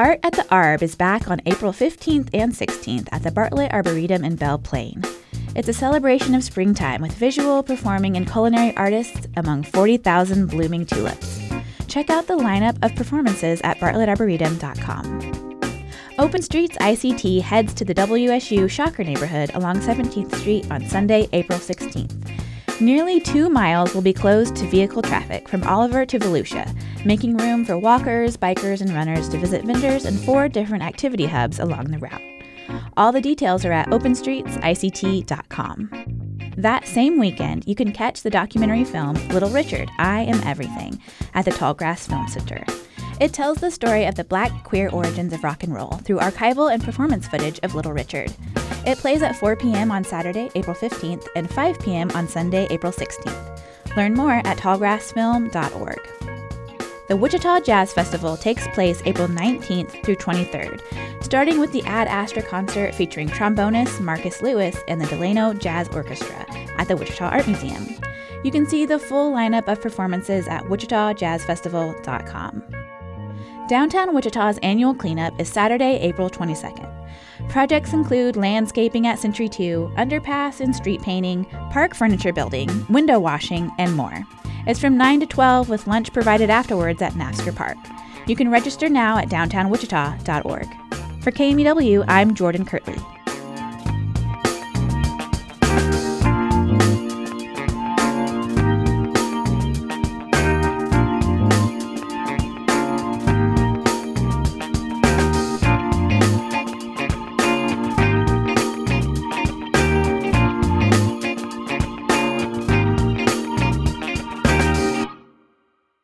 Art at the Arb is back on April 15th and 16th at the Bartlett Arboretum in Belle Plaine. It's a celebration of springtime with visual, performing, and culinary artists among 40,000 blooming tulips. Check out the lineup of performances at bartlettarboretum.com. Open Streets ICT heads to the WSU Shocker neighborhood along 17th Street on Sunday, April 16th. Nearly two miles will be closed to vehicle traffic from Oliver to Volutsia, making room for walkers, bikers, and runners to visit vendors and four different activity hubs along the route. All the details are at openstreetsict.com. That same weekend, you can catch the documentary film Little Richard, I Am Everything at the Tallgrass Film Center. It tells the story of the black queer origins of rock and roll through archival and performance footage of Little Richard. It plays at 4 p.m. on Saturday, April 15th, and 5 p.m. on Sunday, April 16th. Learn more at tallgrassfilm.org. The Wichita Jazz Festival takes place April 19th through 23rd, starting with the Ad Astra concert featuring trombonist Marcus Lewis and the Delano Jazz Orchestra at the Wichita Art Museum. You can see the full lineup of performances at wichitajazzfestival.com. Downtown Wichita's annual cleanup is Saturday, April 22nd. Projects include landscaping at Century 2, underpass and street painting, park furniture building, window washing, and more. It's from 9 to 12 with lunch provided afterwards at Naftzger Park. You can register now at downtownwichita.org. For KMUW, I'm Jordan Kirtley.